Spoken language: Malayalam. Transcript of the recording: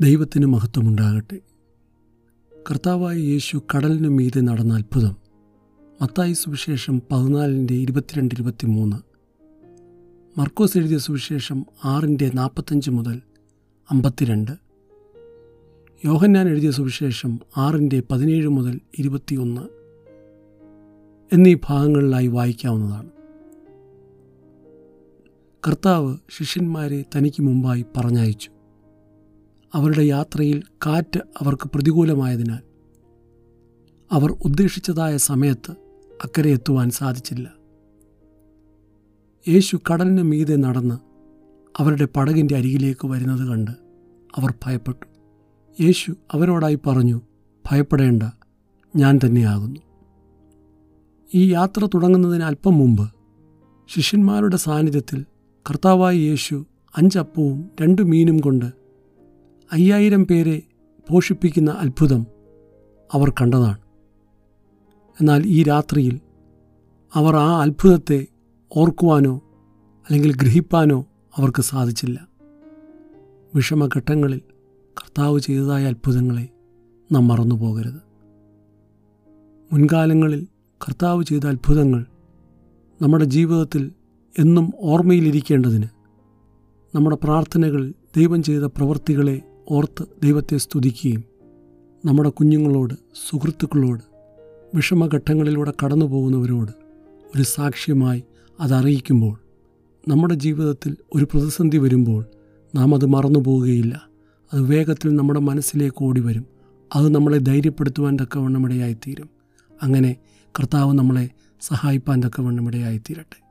ദൈവത്തിന് മഹത്വമുണ്ടാകട്ടെ. കർത്താവായ യേശു കടലിനു മീതെ നടന്ന അത്ഭുതം. മത്തായി സുവിശേഷം പതിനാലിന്റെ ഇരുപത്തിരണ്ട് ഇരുപത്തി മൂന്ന് മർക്കോസ് എഴുതിയ സുവിശേഷം ആറിന്റെ നാൽപ്പത്തഞ്ച് മുതൽ അമ്പത്തിരണ്ട്. യോഹന്നാൻ എഴുതിയ സുവിശേഷം ആറിന്റെ പതിനേഴ് മുതൽ ഇരുപത്തിയൊന്ന്. എന്നീ ഭാഗങ്ങളിലായി വായിക്കാവുന്നതാണ്. കർത്താവ് ശിഷ്യന്മാരെ തനിക്ക് മുമ്പായി പറഞ്ഞയച്ചു. അവരുടെ യാത്രയിൽ കാറ്റ് അവർക്ക് പ്രതികൂലമായതിനാൽ അവർ ഉദ്ദേശിച്ചതായ സമയത്ത് അക്കരെ എത്തുവാൻ സാധിച്ചില്ല. യേശു കടലിന് മീതെ നടന്ന് അവരുടെ പടകിന്റെ അരികിലേക്ക് വരുന്നത് കണ്ട് അവർ ഭയപ്പെട്ടു. യേശു അവരോടായി പറഞ്ഞു ഭയപ്പെടേണ്ട ഞാൻ തന്നെയാകുന്നു. ഈ യാത്ര തുടങ്ങുന്നതിന് അല്പം മുമ്പ് ശിഷ്യന്മാരുടെ സാന്നിധ്യത്തിൽ കർത്താവായ യേശു അഞ്ചപ്പവും രണ്ട് മീനും കൊണ്ട് അയ്യായിരം പേരെ പോഷിപ്പിക്കുന്ന അത്ഭുതം അവർ കണ്ടതാണ്. എന്നാൽ ഈ രാത്രിയിൽ അവർ ആ അത്ഭുതത്തെ ഓർക്കുവാനോ അല്ലെങ്കിൽ ഗ്രഹിപ്പാനോ അവർക്ക് സാധിച്ചില്ല. വിഷമഘട്ടങ്ങളിൽ കർത്താവ് ചെയ്തതായ അത്ഭുതങ്ങളെ നാം മറന്നു പോകരുത് മുൻകാലങ്ങളിൽ കർത്താവ് ചെയ്ത അത്ഭുതങ്ങൾ നമ്മുടെ ജീവിതത്തിൽ എന്നും ഓർമ്മയിലിരിക്കേണ്ടതിന് നമ്മുടെ പ്രാർത്ഥനകൾ ദൈവം ചെയ്ത പ്രവൃത്തികളെ ഓർത്ത് ദൈവത്തെ സ്തുതിക്കുകയും നമ്മുടെ കുഞ്ഞുങ്ങളോട് സുഹൃത്തുക്കളോട് വിഷമഘട്ടങ്ങളിലൂടെ കടന്നു പോകുന്നവരോട് ഒരു സാക്ഷ്യമായി അതറിയിക്കുമ്പോൾ നമ്മുടെ ജീവിതത്തിൽ ഒരു പ്രതിസന്ധി വരുമ്പോൾ നാം അത് മറന്നു പോവുകയില്ല അത് വേഗത്തിൽ നമ്മുടെ മനസ്സിലേക്ക് ഓടി വരും അത് നമ്മളെ ധൈര്യപ്പെടുത്തുവാൻ തക്കവണ്ണം ഇടയായിത്തീരും അങ്ങനെ കർത്താവ് നമ്മളെ സഹായിപ്പാൻ തക്കവണ്ണം ഇടയായിത്തീരട്ടെ